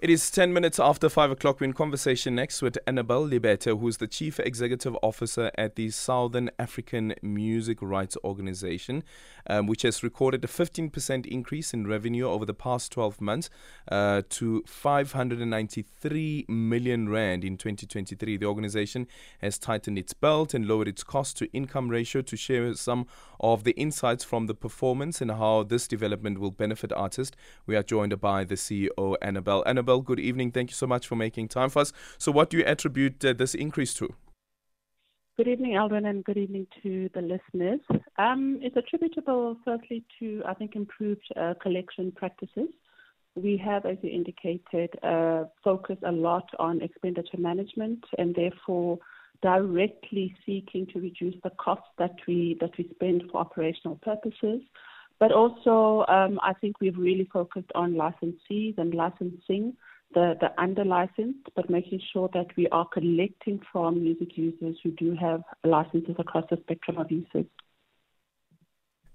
It is 10 minutes after 5 o'clock. We're in conversation next with Annabell Lebethe, who's the Chief Executive Officer at the Southern African Music Rights Organization, um, which has recorded a 15% increase in revenue over the past 12 months uh, to 593 million Rand in 2023. The organization has tightened its belt and lowered its cost to income ratio to share some of the insights from the performance and how this development will benefit artists. We are joined by the CEO, Annabell. Annabell Annabell, good evening. Thank you so much for making time for us. So, what do you attribute uh, this increase to? Good evening, Aldrin, and good evening to the listeners. Um, it's attributable, firstly, to I think improved uh, collection practices. We have, as you indicated, uh, focused a lot on expenditure management, and therefore directly seeking to reduce the costs that we that we spend for operational purposes. But also, um, I think we've really focused on licensees and licensing the, the under licensed, but making sure that we are collecting from music users who do have licenses across the spectrum of uses.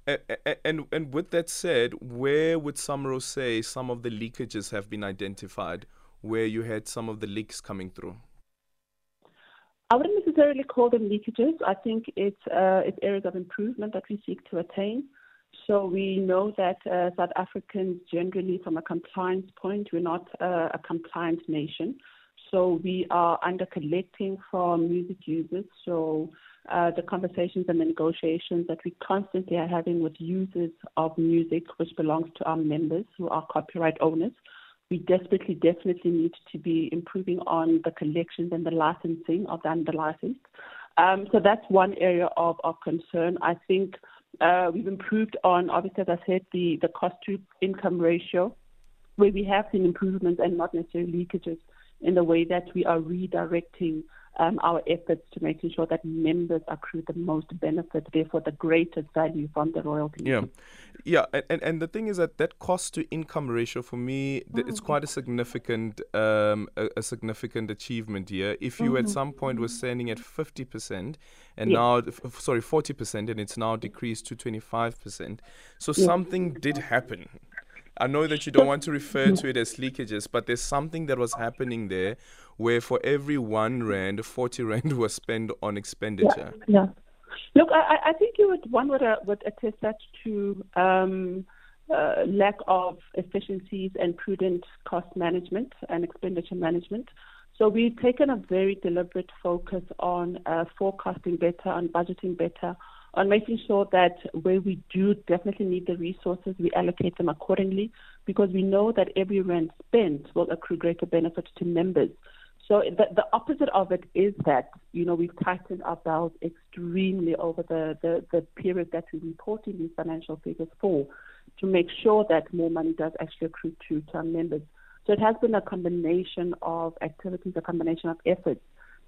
And, and and with that said, where would SAMRO say some of the leakages have been identified, where you had some of the leaks coming through? I wouldn't necessarily call them leakages. I think it's uh, it's areas of improvement that we seek to attain. So we know that uh, South Africans generally, from a compliance point, we're not uh, a compliant nation. So we are under collecting from music users. So uh, the conversations and the negotiations that we constantly are having with users of music, which belongs to our members who are copyright owners, we desperately, definitely need to be improving on the collections and the licensing of the under licensed. Um, so that's one area of, of concern. I think we've improved on, obviously, as I said, the, the cost to income ratio, where we have seen improvements and not necessarily leakages in the way that we are redirecting um, our efforts to making sure that members accrue the most benefit, therefore the greatest value from the royalty. Yeah, yeah, and, and the thing is that that cost to income ratio for me, mm-hmm. it's quite a significant um, a, a, significant achievement here. If you mm-hmm. at some point were standing at fifty percent, and now f- sorry forty percent, and it's now decreased to twenty five percent. So something did happen. I know that you don't want to refer to it as leakages, but there's something that was happening there where for every one rand, 40 rand was spent on expenditure. Yeah. yeah. Look, I, I think you would, one would, uh, would attest that to um, uh, lack of efficiencies and prudent cost management and expenditure management. So we've taken a very deliberate focus on uh, forecasting better, on budgeting better, on making sure that where we do definitely need the resources, we allocate them accordingly because we know that every rand spent will accrue greater benefits to members. So the, the opposite of it is that, you know, we've tightened our belts extremely over the, the, the period that we're reporting these financial figures for to make sure that more money does actually accrue to, to our members. So it has been a combination of activities, a combination of efforts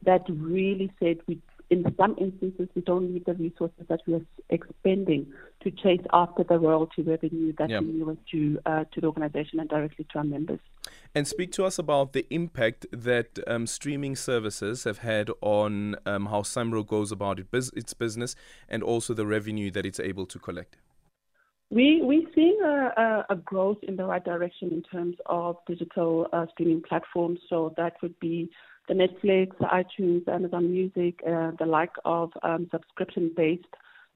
that really said we in some instances, we don't need the resources that we are expending to chase after the royalty revenue that yep. we owe to, uh, to the organization and directly to our members. And speak to us about the impact that um, streaming services have had on um, how SAMRO goes about it, its business and also the revenue that it's able to collect. We, we're seeing a, a, a, growth in the right direction in terms of digital uh, streaming platforms. So that would be the Netflix, iTunes, Amazon Music, uh, the like of um, subscription-based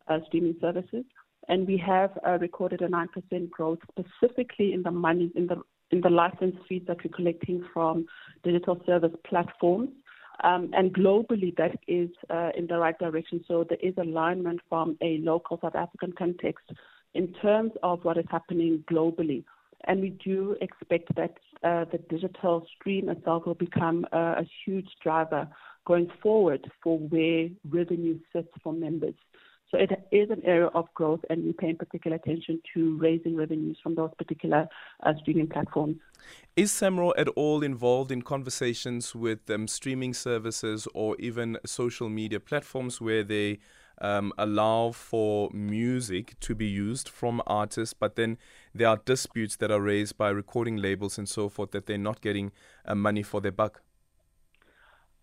uh, streaming services. And we have uh, recorded a 9% growth specifically in the money, in the, in the license fees that we're collecting from digital service platforms. Um, and globally, that is uh, in the right direction. So there is alignment from a local South African context in terms of what is happening globally. And we do expect that the digital stream itself will become a, a huge driver going forward for where revenue sits for members. So it is an area of growth, and we're paying particular attention to raising revenues from those particular uh, streaming platforms. Is SAMRO at all involved in conversations with um, streaming services or even social media platforms where they um, allow for music to be used from artists, but then there are disputes that are raised by recording labels and so forth that they're not getting uh, money for their buck?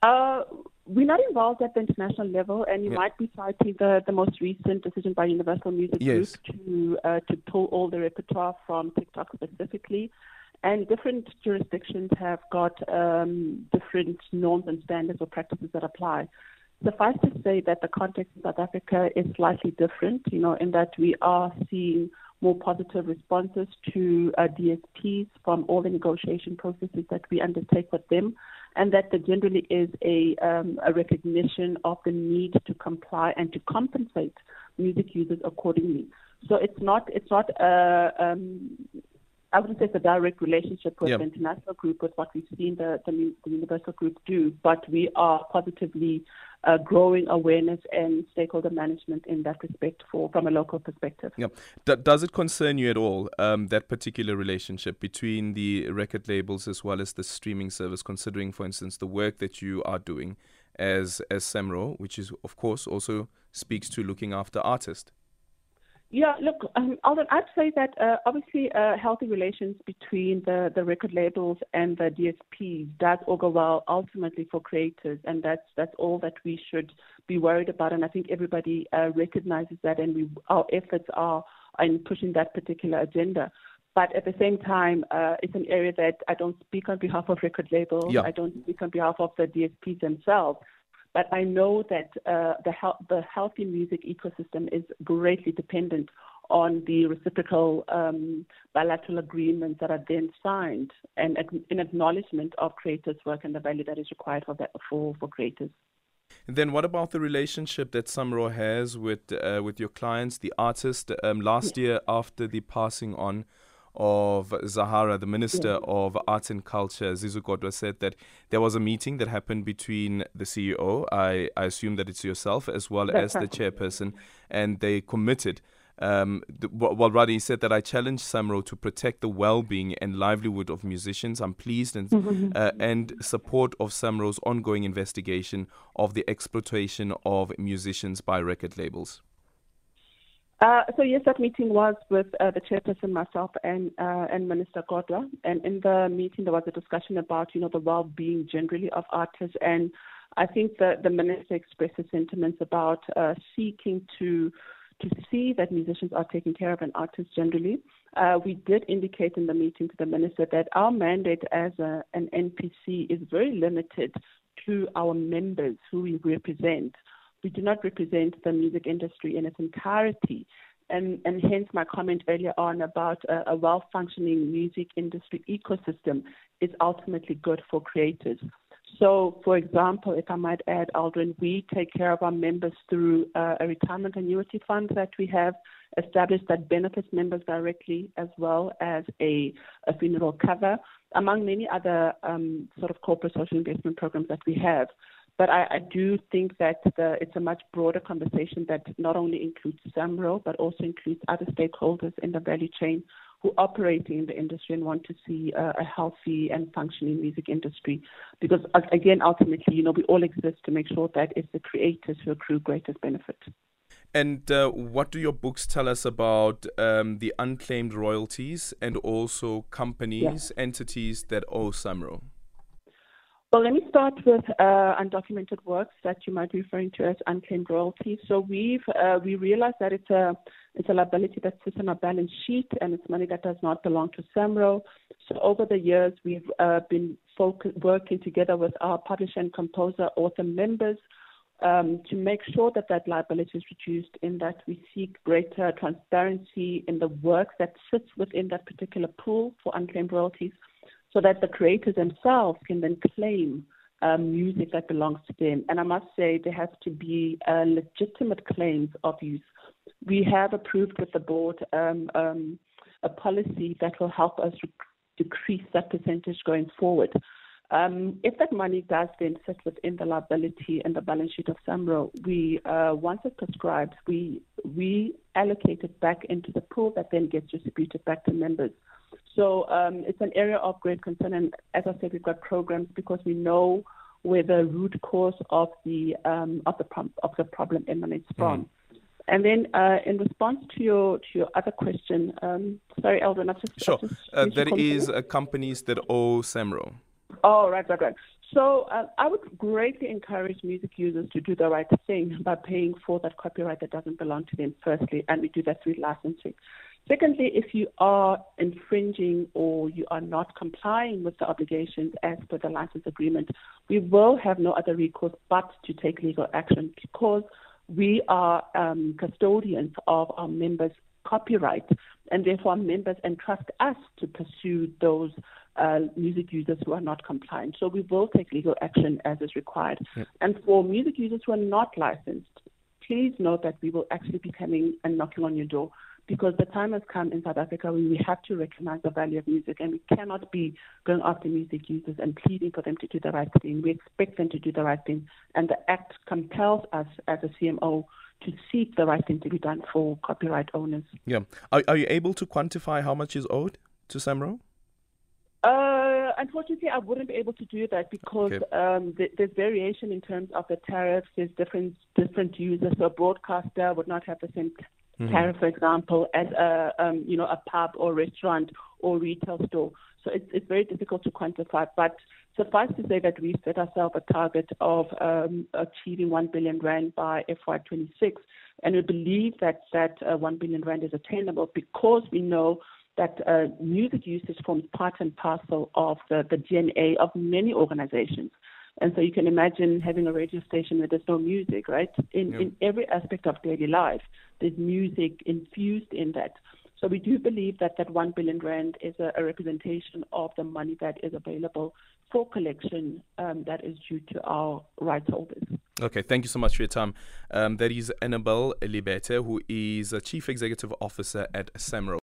Uh, we're not involved at the international level, and you yeah. might be citing the, the most recent decision by Universal Music yes. Group to uh, to pull all the repertoire from TikTok specifically. And different jurisdictions have got um, different norms and standards or practices that apply. Suffice to say that the context in South Africa is slightly different, you know, in that we are seeing more positive responses to uh, DSPs from all the negotiation processes that we undertake with them, and that there generally is a, um, a recognition of the need to comply and to compensate music users accordingly. So it's not it's not a um, I wouldn't say it's a direct relationship with yep. the international group, with what we've seen the, the, the universal group do, but we are positively uh, growing awareness and stakeholder management in that respect for from a local perspective. Yeah. D- does it concern you at all um, that particular relationship between the record labels as well as the streaming service? Considering, for instance, the work that you are doing as as SAMRO, which is of course also speaks to looking after artists. Yeah, look, um, Aldrin, I'd say that uh, obviously uh, healthy relations between the, the record labels and the DSPs does augur well ultimately for creators, and that's that's all that we should be worried about. And I think everybody uh, recognizes that, and we, our efforts are in pushing that particular agenda. But at the same time, uh, it's an area that I don't speak on behalf of record labels. Yeah. I don't speak on behalf of the DSPs themselves. But I know that uh, the, he- the healthy music ecosystem is greatly dependent on the reciprocal um, bilateral agreements that are then signed and in acknowledgement of creators' work and the value that is required for, that, for, for creators. then what about the relationship that SAMRO has with uh, with your clients, the artist? Um, last year, after the passing on of Zahara, the Minister yeah. of Arts and Culture, Zizi Kodwa, said that there was a meeting that happened between the CEO, I, I assume that it's yourself, as well That's as right. the chairperson, and they committed. Um, the, well, rather, he said that I challenge SAMRO to protect the well-being and livelihood of musicians. I'm pleased and mm-hmm. uh, and support of SAMRO's ongoing investigation of the exploitation of musicians by record labels. Uh, so yes, that meeting was with uh, the chairperson, myself, and uh, and Minister Kodwa. And in the meeting, there was a discussion about you know the well-being generally of artists, and I think that the minister expressed his sentiments about uh, seeking to to see that musicians are taken care of and artists generally. Uh, we did indicate in the meeting to the minister that our mandate as a, an NPC is very limited to our members who we represent we do not represent the music industry in its entirety. And, and hence my comment earlier on about a, a well functioning music industry ecosystem is ultimately good for creators. So, for example, if I might add, Aldrin, we take care of our members through uh, a retirement annuity fund that we have established that benefits members directly, as well as a, a funeral cover, among many other um, sort of corporate social investment programs that we have. But I, I do think that the, it's a much broader conversation that not only includes SAMRO, but also includes other stakeholders in the value chain who operate in the industry and want to see a, a healthy and functioning music industry. Because again, ultimately, you know, we all exist to make sure that it's the creators who accrue greatest benefit. And uh, what do your books tell us about um, the unclaimed royalties and also companies, yeah. entities that owe SAMRO? Well, let me start with uh, undocumented works that you might be referring to as unclaimed royalties. So we've uh, we realized that it's a it's a liability that sits on our balance sheet and it's money that does not belong to SAMRO. So over the years, we've uh, been focus, working together with our publisher and composer author members um, to make sure that that liability is reduced in that we seek greater transparency in the work that sits within that particular pool for unclaimed royalties so that the creators themselves can then claim um, music that belongs to them. And I must say, there has to be legitimate claims of use. We have approved with the board um, um, a policy that will help us decrease that percentage going forward. Um, if that money does then sit within the liability and the balance sheet of SAMRO, we uh, once it's prescribed, we we allocate it back into the pool that then gets distributed back to members. So um, it's an area of great concern, and as I said, we've got programs because we know where the root cause of the um, of the pro- of the problem emanates from. Mm. And then, uh, in response to your to your other question, um, sorry, Aldrin, I've just sure. I've just uh, there is uh, companies that owe SAMRO. Oh, right, right, right. So uh, I would greatly encourage music users to do the right thing by paying for that copyright that doesn't belong to them, firstly, and we do that through licensing. Secondly, if you are infringing or you are not complying with the obligations as per the license agreement, we will have no other recourse but to take legal action because we are um, custodians of our members' copyright, and therefore members entrust us to pursue those uh, music users who are not compliant. So we will take legal action as is required. Yep. And for music users who are not licensed, please note that we will actually be coming and knocking on your door because the time has come in South Africa when we have to recognize the value of music and we cannot be going after music users and pleading for them to do the right thing. We expect them to do the right thing and the Act compels us as a CMO to seek the right thing to be done for copyright owners. Yeah. Are, are you able to quantify how much is owed to SAMRO? Uh, unfortunately, I wouldn't be able to do that because okay. um, th- there's variation in terms of the tariffs. There's different different users. So a broadcaster would not have the same mm-hmm. for example, as a um, you know a pub or restaurant or retail store. So it's it's very difficult to quantify. But suffice to say that we set ourselves a target of um, achieving one billion rand by FY26, and we believe that that uh, one billion rand is attainable because we know that uh, music usage forms part and parcel of the, the DNA of many organizations. And so you can imagine having a radio station where there's no music, right? In, yeah. in every aspect of daily life, there's music infused in that. So we do believe that that 1 billion rand is a, a representation of the money that is available for collection um, that is due to our rights holders. Okay, thank you so much for your time. Um, that is Annabell Lebethe, who is a Chief Executive Officer at SAMRO.